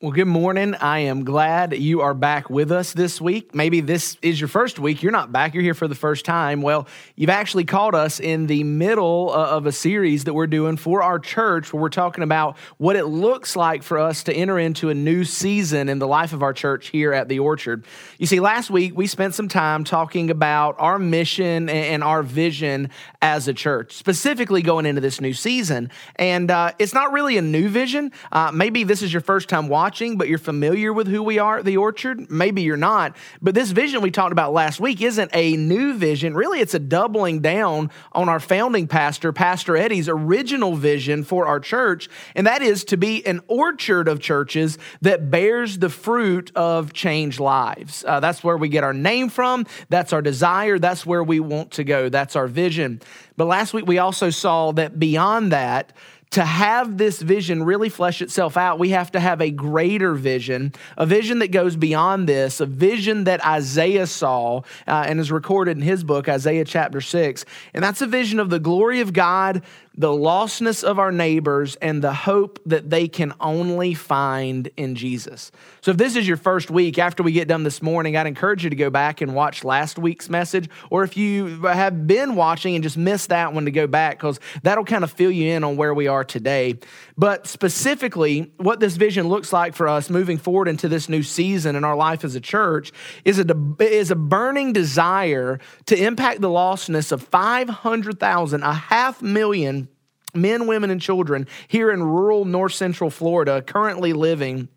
Well, good morning. I am glad you are back with us this week. Maybe this is your first week. You're not back, you're here for the first time. Well, you've actually caught us in the middle uh, of a series that we're doing for our church where we're talking about what it looks like for us to enter into a new season in the life of our church here at the Orchard. You see, last week we spent some time talking about our mission and our vision as a church, specifically going into this new season. And uh, it's not really a new vision. Uh, maybe this is your first time watching watching, but you're familiar with who we are at the orchard. Maybe you're not. But this vision we talked about last week isn't a new vision. Really, it's a doubling down on our founding pastor, Pastor Eddie's original vision for our church. And that is to be an orchard of churches that bears the fruit of changed lives. Uh, that's where we get our name from. That's our desire. That's where we want to go. That's our vision. But last week we also saw that beyond that, to have this vision really flesh itself out, we have to have a greater vision, a vision that goes beyond this, a vision that Isaiah saw uh, and is recorded in his book, Isaiah chapter 6. And that's a vision of the glory of God the lostness of our neighbors, and the hope that they can only find in Jesus. So, if this is your first week after we get done this morning, I'd encourage you to go back and watch last week's message. Or if you have been watching and just missed that one, to go back because that'll kind of fill you in on where we are today. But specifically, what this vision looks like for us moving forward into this new season in our life as a church is a, is a burning desire to impact the lostness of 500,000, a half million men, women, and children here in rural north central Florida currently living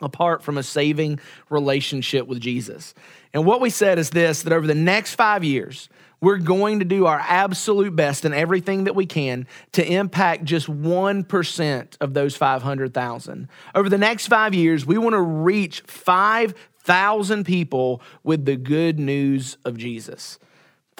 apart from a saving relationship with Jesus. And what we said is this that over the next five years, we're going to do our absolute best and everything that we can to impact just 1% of those 500,000. Over the next five years, we want to reach 5,000 people with the good news of Jesus.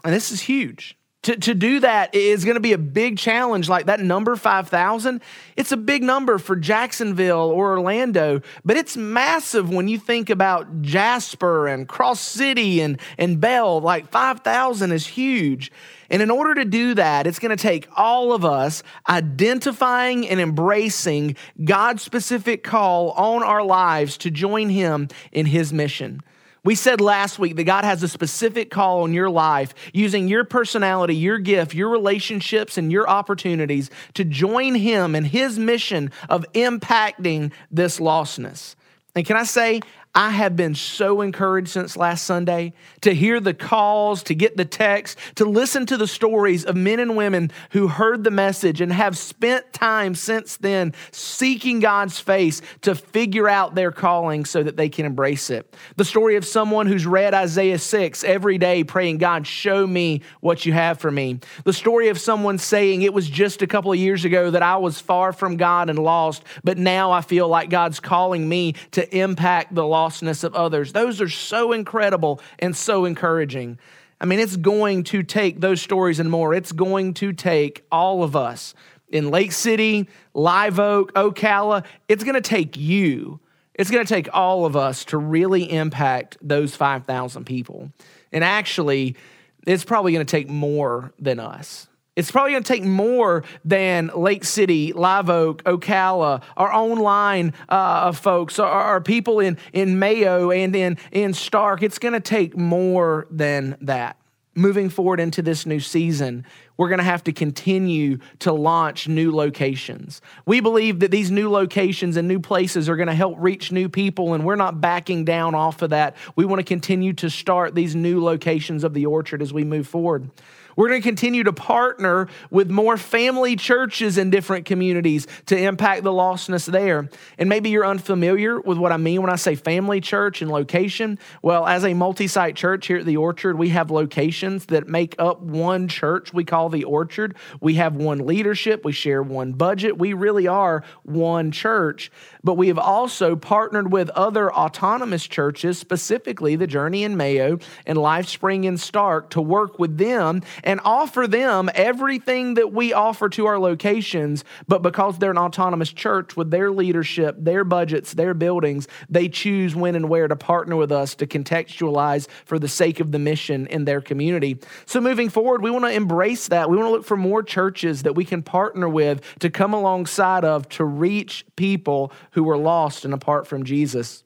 And this is huge. To, to do that is going to be a big challenge. Like that number 5,000, it's a big number for Jacksonville or Orlando, but it's massive when you think about Jasper and Cross City and, and Bell. Like 5,000 is huge. And in order to do that, it's going to take all of us identifying and embracing God's specific call on our lives to join Him in His mission. We said last week that God has a specific call on your life using your personality, your gift, your relationships, and your opportunities to join Him in His mission of impacting this lostness. And can I say, I have been so encouraged since last Sunday to hear the calls, to get the text, to listen to the stories of men and women who heard the message and have spent time since then seeking God's face to figure out their calling so that they can embrace it. The story of someone who's read Isaiah 6 every day, praying, God, show me what you have for me. The story of someone saying, It was just a couple of years ago that I was far from God and lost, but now I feel like God's calling me to impact the lost lostness of others. Those are so incredible and so encouraging. I mean, it's going to take those stories and more. It's going to take all of us in Lake City, Live Oak, Ocala. It's going to take you. It's going to take all of us to really impact those 5,000 people. And actually, it's probably going to take more than us. It's probably going to take more than Lake City, Live Oak, Ocala, our own line uh, folks, our, our, people in, in Mayo and in, in Starke. It's going to take more than that. Moving forward into this new season, we're going to have to continue to launch new locations. We believe that these new locations and new places are going to help reach new people, and we're not backing down off of that. We want to continue to start these new locations of the orchard as we move forward. We're going to continue to partner with more family churches in different communities to impact the lostness there. And maybe you're unfamiliar with what I mean when I say family church and location. Well, as a multi site church here at the Orchard, we have locations that make up one church we call the Orchard. We have one leadership, we share one budget. We really are one church. But we have also partnered with other autonomous churches, specifically the Journey in Mayo and Life Spring in Starke, to work with them and offer them everything that we offer to our locations, but because they're an autonomous church with their leadership, their budgets, their buildings, they choose when and where to partner with us to contextualize for the sake of the mission in their community. So moving forward, we want to embrace that. We want to look for more churches that we can partner with to come alongside of to reach people who were lost and apart from Jesus.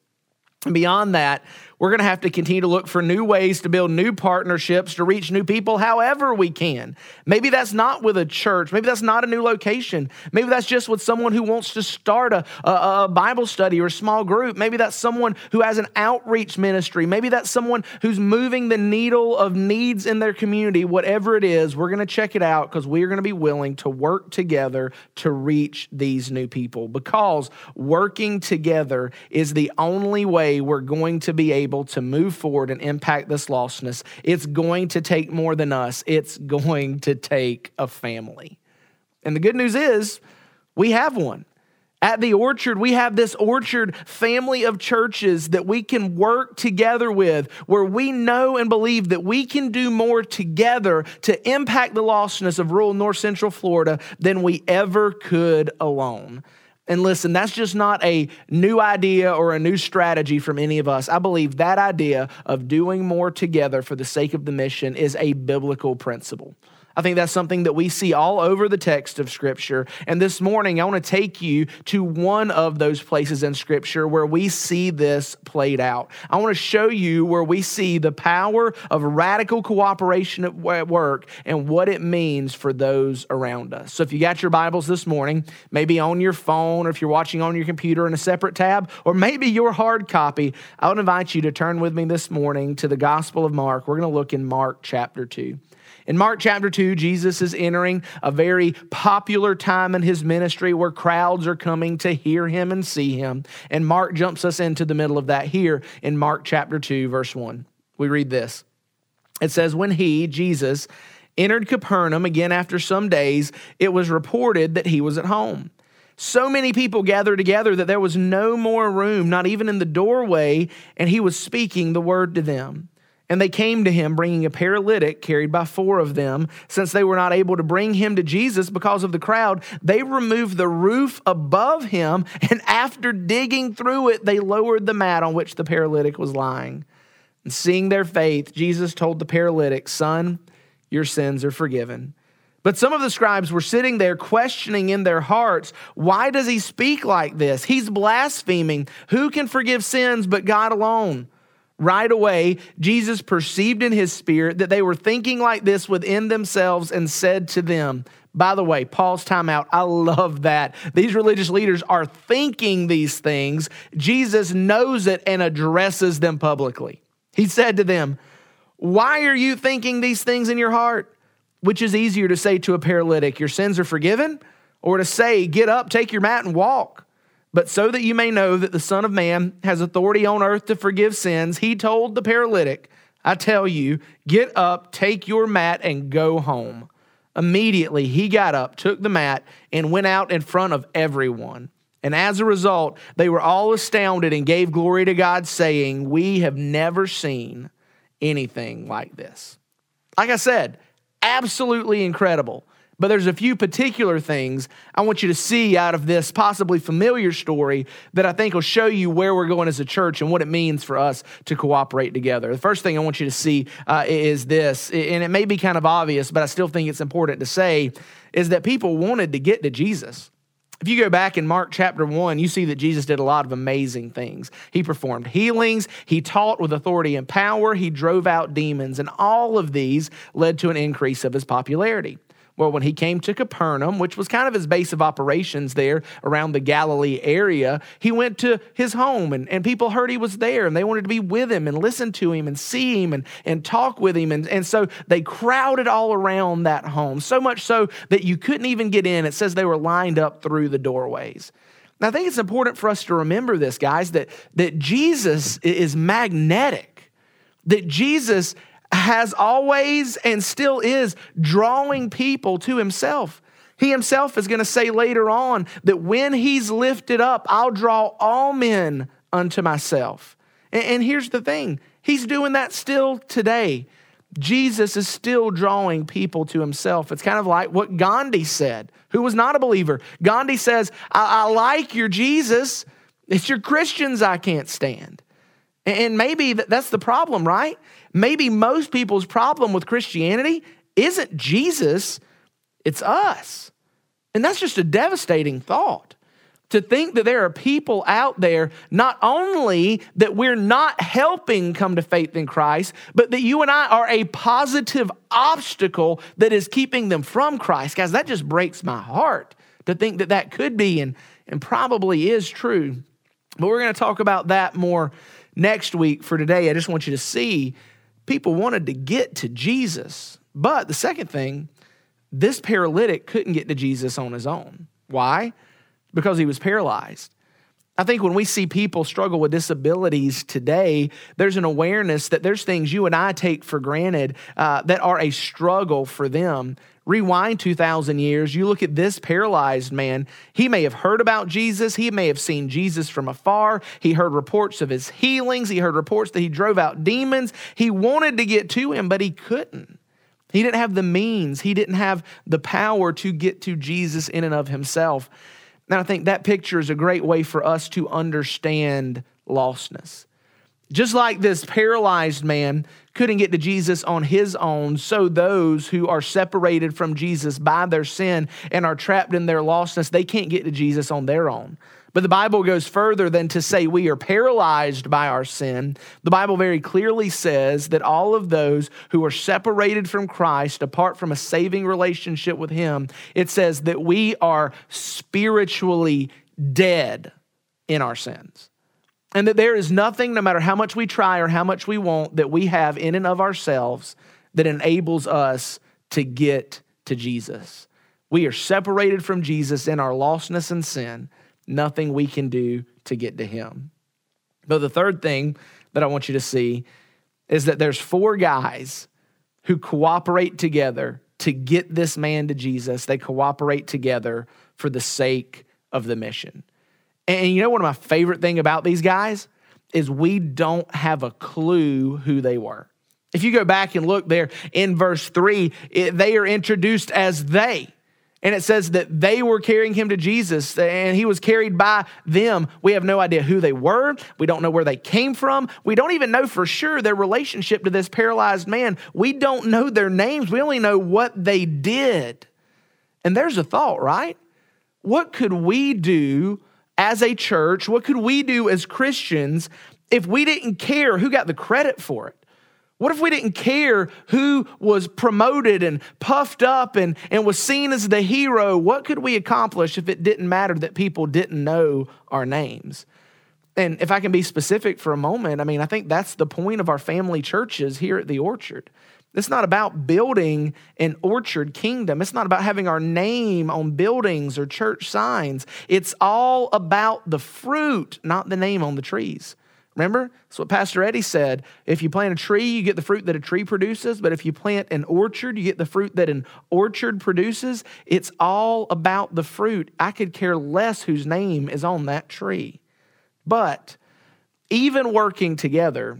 And beyond that, we're going to have to continue to look for new ways to build new partnerships to reach new people however we can. Maybe that's not with a church. Maybe that's not a new location. Maybe that's just with someone who wants to start a, a, a, Bible study or a small group. Maybe that's someone who has an outreach ministry. Maybe that's someone who's moving the needle of needs in their community. Whatever it is, we're going to check it out because we're going to be willing to work together to reach these new people because working together is the only way we're going to be able able to move forward and impact this lostness, it's going to take more than us. It's going to take a family. And the good news is, we have one. At the orchard, we have this orchard family of churches that we can work together with, where we know and believe that we can do more together to impact the lostness of rural north central Florida than we ever could alone. And listen, that's just not a new idea or a new strategy from any of us. I believe that idea of doing more together for the sake of the mission is a biblical principle. I think that's something that we see all over the text of Scripture. And this morning, I want to take you to one of those places in Scripture where we see this played out. I want to show you where we see the power of radical cooperation at work and what it means for those around us. So if you got your Bibles this morning, maybe on your phone, or if you're watching on your computer in a separate tab, or maybe your hard copy, I would invite you to turn with me this morning to the Gospel of Mark. We're going to look in Mark chapter 2. In Mark chapter 2, Jesus is entering a very popular time in his ministry where crowds are coming to hear him and see him. And Mark jumps us into the middle of that here in Mark chapter 2, verse 1. We read this It says, When he, Jesus, entered Capernaum again after some days, it was reported that he was at home. So many people gathered together that there was no more room, not even in the doorway, and he was speaking the word to them. And they came to him, bringing a paralytic carried by four of them. Since they were not able to bring him to Jesus because of the crowd, they removed the roof above him, and after digging through it, they lowered the mat on which the paralytic was lying. And seeing their faith, Jesus told the paralytic, Son, your sins are forgiven. But some of the scribes were sitting there questioning in their hearts, Why does he speak like this? He's blaspheming. Who can forgive sins but God alone? Right away, Jesus perceived in his spirit that they were thinking like this within themselves and said to them, by the way, Paul's timeout, I love that. These religious leaders are thinking these things. Jesus knows it and addresses them publicly. He said to them, Why are you thinking these things in your heart? Which is easier to say to a paralytic, Your sins are forgiven, or to say, Get up, take your mat, and walk? But so that you may know that the Son of Man has authority on earth to forgive sins, he told the paralytic, I tell you, get up, take your mat, and go home. Immediately he got up, took the mat, and went out in front of everyone. And as a result, they were all astounded and gave glory to God, saying, We have never seen anything like this. Like I said, absolutely incredible. But there's a few particular things I want you to see out of this possibly familiar story that I think will show you where we're going as a church and what it means for us to cooperate together. The first thing I want you to see uh, is this, and it may be kind of obvious, but I still think it's important to say, is that people wanted to get to Jesus. If you go back in Mark chapter 1, you see that Jesus did a lot of amazing things. He performed healings, he taught with authority and power, he drove out demons, and all of these led to an increase of his popularity. Well, when he came to Capernaum, which was kind of his base of operations there around the Galilee area, he went to his home and, and people heard he was there and they wanted to be with him and listen to him and see him and, and talk with him. And, and so they crowded all around that home, so much so that you couldn't even get in. It says they were lined up through the doorways. Now, I think it's important for us to remember this, guys, that, that Jesus is magnetic, that Jesus has always and still is drawing people to himself. He himself is going to say later on that when he's lifted up, I'll draw all men unto myself. And, here's the thing he's doing that still today. Jesus is still drawing people to himself. It's kind of like what Gandhi said, who was not a believer. Gandhi says, I, I like your Jesus, it's your Christians I can't stand. And maybe that's the problem, right? Maybe most people's problem with Christianity isn't Jesus, it's us. And that's just a devastating thought to think that there are people out there, not only that we're not helping come to faith in Christ, but that you and I are a positive obstacle that is keeping them from Christ. Guys, that just breaks my heart to think that that could be and, and probably is true. But we're going to talk about that more next week. For today, I just want you to see people wanted to get to Jesus. But the second thing, this paralytic couldn't get to Jesus on his own. Why? Because he was paralyzed. I think when we see people struggle with disabilities today, there's an awareness that there's things you and I take for granted uh, that are a struggle for them. Rewind 2,000 years, you look at this paralyzed man. He may have heard about Jesus. He may have seen Jesus from afar. He heard reports of his healings. He heard reports that he drove out demons. He wanted to get to him, but he couldn't. He didn't have the means, he didn't have the power to get to Jesus in and of himself. And I think that picture is a great way for us to understand lostness. Just like this paralyzed man couldn't get to Jesus on his own, so those who are separated from Jesus by their sin and are trapped in their lostness, they can't get to Jesus on their own. But the Bible goes further than to say we are paralyzed by our sin. The Bible very clearly says that all of those who are separated from Christ, apart from a saving relationship with Him, it says that we are spiritually dead in our sins. And that there is nothing, no matter how much we try or how much we want, that we have in and of ourselves that enables us to get to Jesus. We are separated from Jesus in our lostness and sin nothing we can do to get to him. But the third thing that I want you to see is that there's four guys who cooperate together to get this man to Jesus. They cooperate together for the sake of the mission. And you know one of my favorite thing about these guys is we don't have a clue who they were. If you go back and look there in verse 3, it, they are introduced as they. And it says that they were carrying him to Jesus and he was carried by them. We have no idea who they were. We don't know where they came from. We don't even know for sure their relationship to this paralyzed man. We don't know their names. We only know what they did. And there's a thought, right? What could we do as a church? What could we do as Christians if we didn't care who got the credit for it? What if we didn't care who was promoted and puffed up and, and was seen as the hero? What could we accomplish if it didn't matter that people didn't know our names? And if I can be specific for a moment, I mean, I think that's the point of our family churches here at the Orchard. It's not about building an orchard kingdom. It's not about having our name on buildings or church signs. It's all about the fruit, not the name on the trees. Remember? That's what Pastor Eddie said. If you plant a tree, you get the fruit that a tree produces. But if you plant an orchard, you get the fruit that an orchard produces. It's all about the fruit. I could care less whose name is on that tree. But even working together,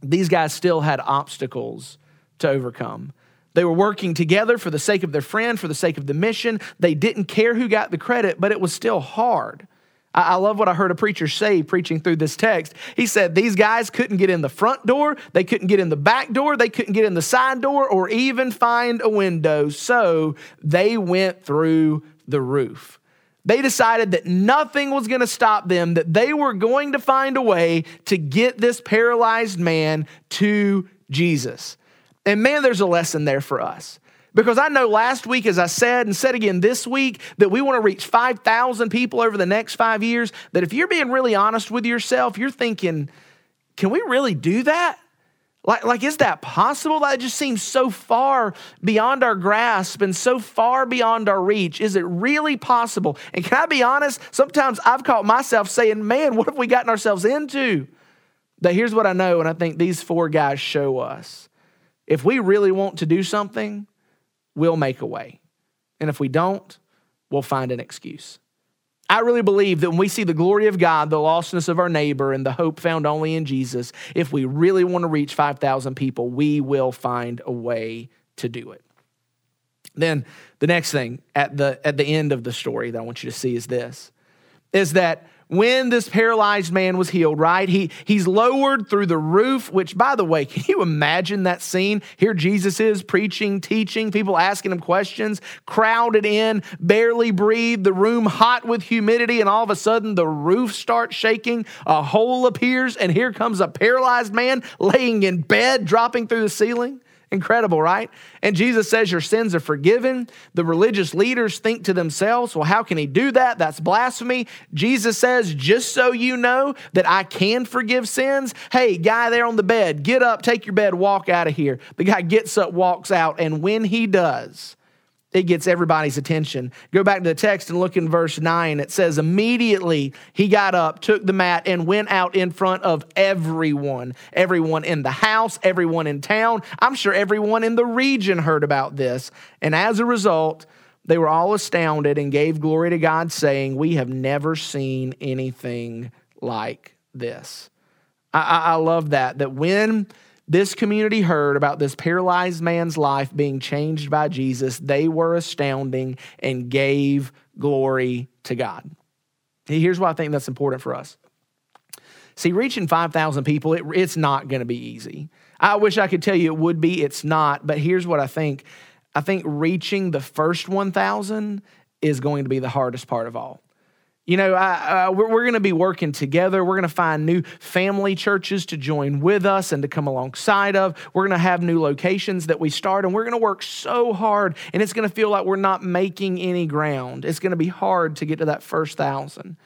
these guys still had obstacles to overcome. They were working together for the sake of their friend, for the sake of the mission. They didn't care who got the credit, but it was still hard. I love what I heard a preacher say preaching through this text. He said these guys couldn't get in the front door, they couldn't get in the back door, they couldn't get in the side door, or even find a window. So they went through the roof. They decided that nothing was going to stop them, that they were going to find a way to get this paralyzed man to Jesus. And man, there's a lesson there for us. Because I know last week, as I said and said again this week, that we want to reach 5,000 people over the next five years. That if you're being really honest with yourself, you're thinking, can we really do that? Like, like, is that possible? That just seems so far beyond our grasp and so far beyond our reach. Is it really possible? And can I be honest? Sometimes I've caught myself saying, man, what have we gotten ourselves into? That here's what I know, and I think these four guys show us. If we really want to do something, we'll make a way. And if we don't, we'll find an excuse. I really believe that when we see the glory of God, the lostness of our neighbor, and the hope found only in Jesus, if we really want to reach 5,000 people, we will find a way to do it. Then the next thing at the, at the end of the story that I want you to see is this is that when this paralyzed man was healed, right? He, he's lowered through the roof, which, by the way, can you imagine that scene? Here Jesus is preaching, teaching, people asking him questions, crowded in, barely breathe, the room hot with humidity, and all of a sudden the roof starts shaking, a hole appears, and here comes a paralyzed man laying in bed, dropping through the ceiling. Incredible, right? And Jesus says your sins are forgiven. The religious leaders think to themselves, well, how can he do that? That's blasphemy. Jesus says, just so you know that I can forgive sins, hey, guy there on the bed, get up, take your bed, walk out of here. The guy gets up, walks out, and when he does, it gets everybody's attention. Go back to the text and look in verse 9. It says, Immediately he got up, took the mat, and went out in front of everyone. Everyone in the house, everyone in town. I'm sure everyone in the region heard about this. And as a result, they were all astounded and gave glory to God, saying, We have never seen anything like this. I, I, I love that, that when this community heard about this paralyzed man's life being changed by Jesus, they were astounding and gave glory to God. Here's why I think that's important for us. See, reaching 5,000 people, it, it's not going to be easy. I wish I could tell you it would be, it's not. But here's what I think I think reaching the first 1,000 is going to be the hardest part of all. You know, uh, we're, we're going to be working together. We're going to find new family churches to join with us and to come alongside of. We're going to have new locations that we start, and we're going to work so hard, and it's going to feel like we're not making any ground. It's going to be hard to get to that first thousand.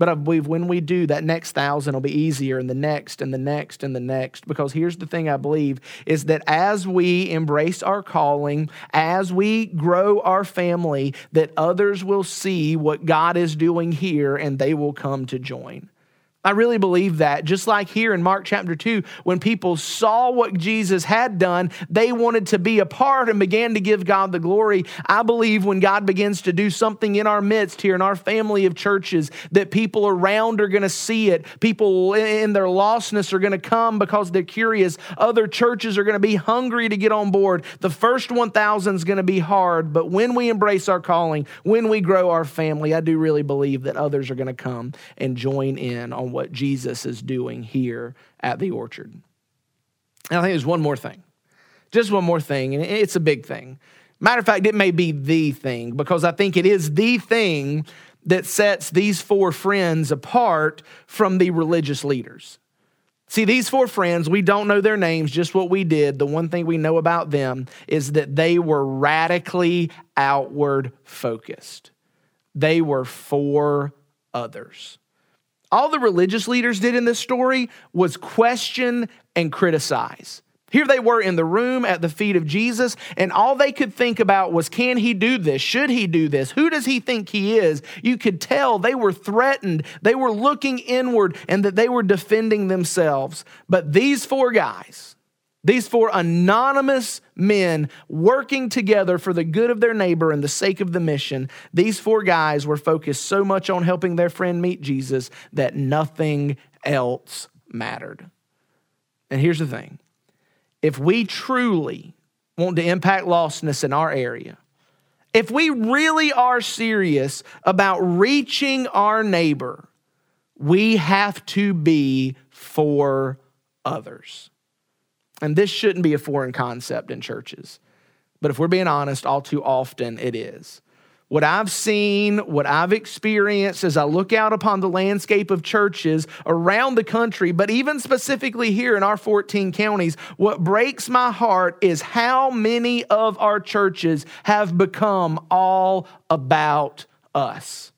But I believe when we do, that next thousand will be easier, and the next, and the next, and the next. Because here's the thing I believe is that as we embrace our calling, as we grow our family, that others will see what God is doing here and they will come to join. I really believe that. Just like here in Mark chapter 2, when people saw what Jesus had done, they wanted to be a part and began to give God the glory. I believe when God begins to do something in our midst here in our family of churches, that people around are going to see it. People in their lostness are going to come because they're curious. Other churches are going to be hungry to get on board. The first 1,000 is going to be hard, but when we embrace our calling, when we grow our family, I do really believe that others are going to come and join in on what Jesus is doing here at the orchard. And I think there's one more thing. Just one more thing, and it's a big thing. Matter of fact, it may be the thing because I think it is the thing that sets these four friends apart from the religious leaders. See, these four friends, we don't know their names, just what we did. The one thing we know about them is that they were radically outward focused, they were for others. All the religious leaders did in this story was question and criticize. Here they were in the room at the feet of Jesus, and all they could think about was can he do this? Should he do this? Who does he think he is? You could tell they were threatened, they were looking inward, and that they were defending themselves. But these four guys, these four anonymous men working together for the good of their neighbor and the sake of the mission, these four guys were focused so much on helping their friend meet Jesus that nothing else mattered. And here's the thing if we truly want to impact lostness in our area, if we really are serious about reaching our neighbor, we have to be for others. And this shouldn't be a foreign concept in churches. But if we're being honest, all too often it is. What I've seen, what I've experienced as I look out upon the landscape of churches around the country, but even specifically here in our 14 counties, what breaks my heart is how many of our churches have become all about us.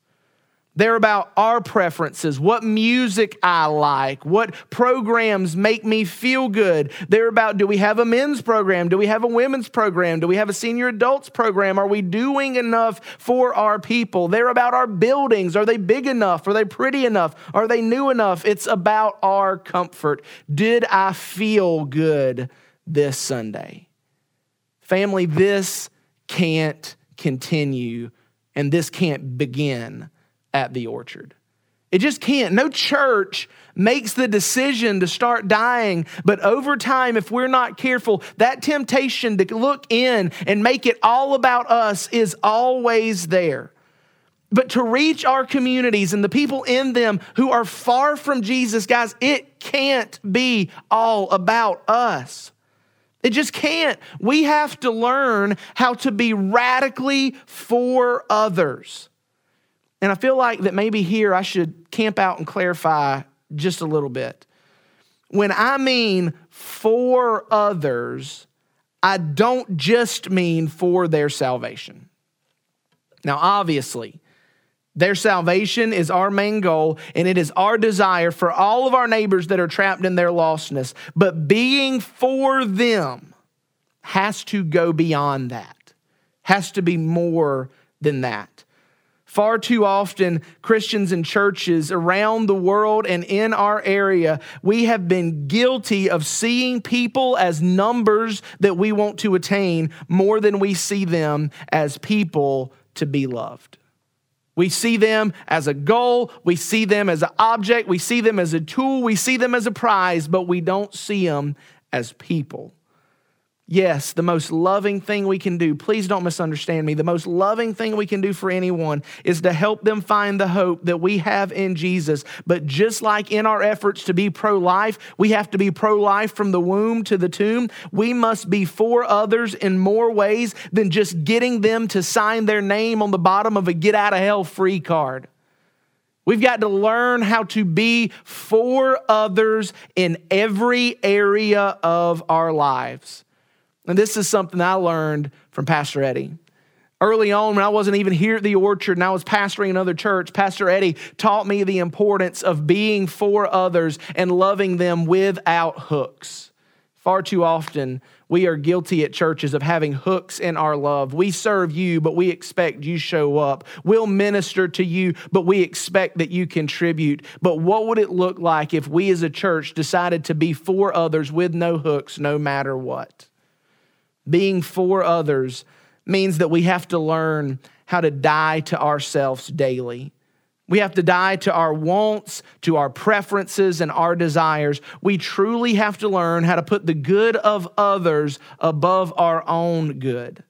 They're about our preferences, what music I like, what programs make me feel good. They're about do we have a men's program? Do we have a women's program? Do we have a senior adults program? Are we doing enough for our people? They're about our buildings. Are they big enough? Are they pretty enough? Are they new enough? It's about our comfort. Did I feel good this Sunday? Family, this can't continue and this can't begin at the orchard. It just can't. No church makes the decision to start dying, but over time, if we're not careful, that temptation to look in and make it all about us is always there. But to reach our communities and the people in them who are far from Jesus, guys, it can't be all about us. It just can't. We have to learn how to be radically for others. And I feel like that maybe here I should camp out and clarify just a little bit. When I mean for others, I don't just mean for their salvation. Now, obviously, their salvation is our main goal, and it is our desire for all of our neighbors that are trapped in their lostness. But being for them has to go beyond that, has to be more than that. Far too often, Christians and churches around the world and in our area, we have been guilty of seeing people as numbers that we want to attain more than we see them as people to be loved. We see them as a goal, we see them as an object, we see them as a tool, we see them as a prize, but we don't see them as people. Yes, the most loving thing we can do, please don't misunderstand me. The most loving thing we can do for anyone is to help them find the hope that we have in Jesus. But just like in our efforts to be pro life, we have to be pro life from the womb to the tomb. We must be for others in more ways than just getting them to sign their name on the bottom of a get out of hell free card. We've got to learn how to be for others in every area of our lives. And this is something I learned from Pastor Eddie. Early on, when I wasn't even here at the orchard and I was pastoring another church, Pastor Eddie taught me the importance of being for others and loving them without hooks. Far too often, we are guilty at churches of having hooks in our love. We serve you, but we expect you show up. We'll minister to you, but we expect that you contribute. But what would it look like if we as a church decided to be for others with no hooks, no matter what? Being for others means that we have to learn how to die to ourselves daily. We have to die to our wants, to our preferences, and our desires. We truly have to learn how to put the good of others above our own good.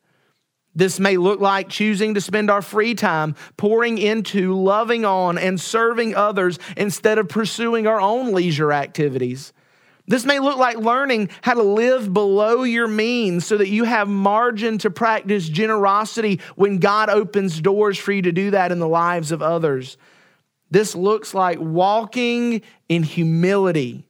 This may look like choosing to spend our free time pouring into, loving on, and serving others instead of pursuing our own leisure activities. This may look like learning how to live below your means so that you have margin to practice generosity when God opens doors for you to do that in the lives of others. This looks like walking in humility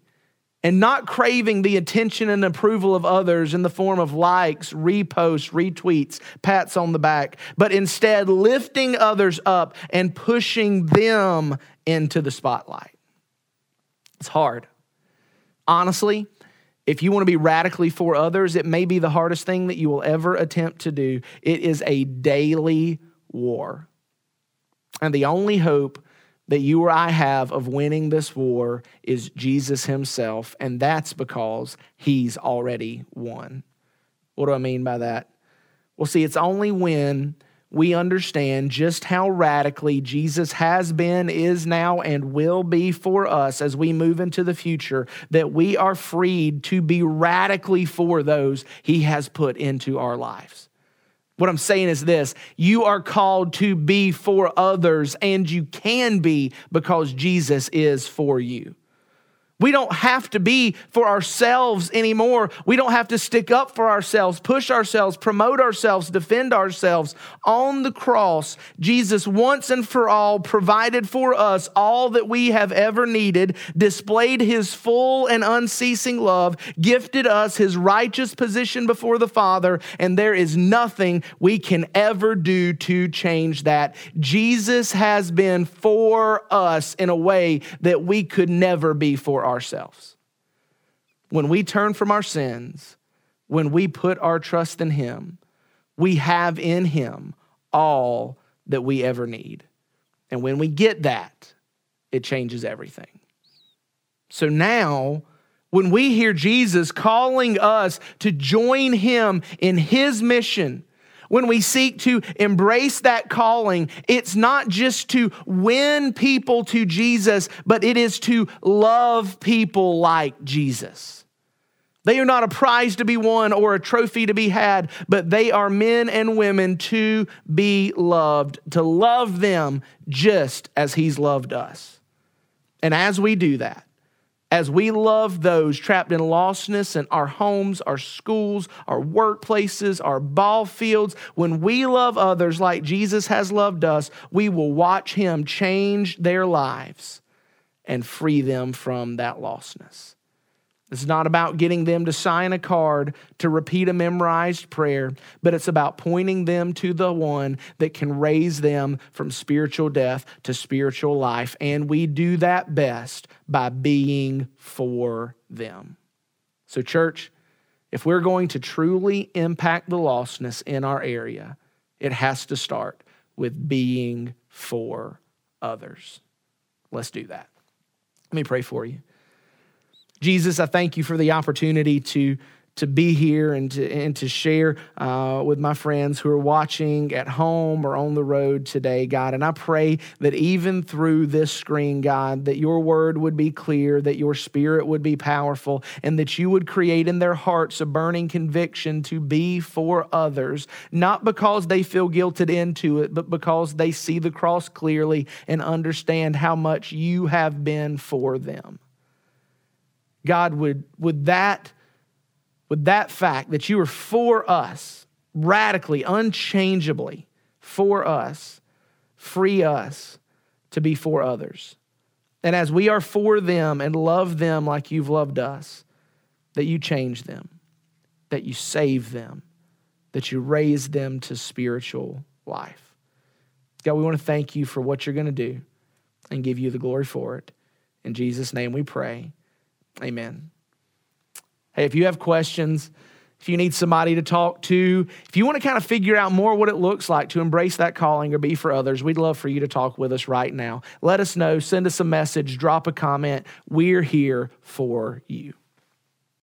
and not craving the attention and approval of others in the form of likes, reposts, retweets, pats on the back, but instead lifting others up and pushing them into the spotlight. It's hard. Honestly, if you want to be radically for others, it may be the hardest thing that you will ever attempt to do. It is a daily war. And the only hope that you or I have of winning this war is Jesus Himself, and that's because He's already won. What do I mean by that? Well, see, it's only when we understand just how radically Jesus has been, is now, and will be for us as we move into the future, that we are freed to be radically for those he has put into our lives. What I'm saying is this you are called to be for others, and you can be because Jesus is for you. We don't have to be for ourselves anymore. We don't have to stick up for ourselves, push ourselves, promote ourselves, defend ourselves. On the cross, Jesus once and for all provided for us all that we have ever needed, displayed his full and unceasing love, gifted us his righteous position before the Father, and there is nothing we can ever do to change that. Jesus has been for us in a way that we could never be for ourselves ourselves. When we turn from our sins, when we put our trust in Him, we have in Him all that we ever need. And when we get that, it changes everything. So now, when we hear Jesus calling us to join Him in His mission, when we seek to embrace that calling, it's not just to win people to Jesus, but it is to love people like Jesus. They are not a prize to be won or a trophy to be had, but they are men and women to be loved, to love them just as He's loved us. And as we do that, as we love those trapped in lostness in our homes, our schools, our workplaces, our ball fields, when we love others like Jesus has loved us, we will watch Him change their lives and free them from that lostness. It's not about getting them to sign a card to repeat a memorized prayer, but it's about pointing them to the one that can raise them from spiritual death to spiritual life. And we do that best by being for them. So, church, if we're going to truly impact the lostness in our area, it has to start with being for others. Let's do that. Let me pray for you. Jesus, I thank you for the opportunity to to be here and to, and to share uh, with my friends who are watching at home or on the road today, God. And I pray that even through this screen, God, that your word would be clear, that your spirit would be powerful, and that you would create in their hearts a burning conviction to be for others, not because they feel guilted into it, but because they see the cross clearly and understand how much you have been for them. God, would, would, that, would that fact that you are for us, radically, unchangeably for us, free us to be for others? And as we are for them and love them like you've loved us, that you change them, that you save them, that you raise them to spiritual life. God, we want to thank you for what you're going to do and give you the glory for it. In Jesus' name we pray. Amen. Hey, if you have questions, if you need somebody to talk to, if you want to kind of figure out more what it looks like to embrace that calling or be for others, we'd love for you to talk with us right now. Let us know, send us a message, drop a comment. We're here for you.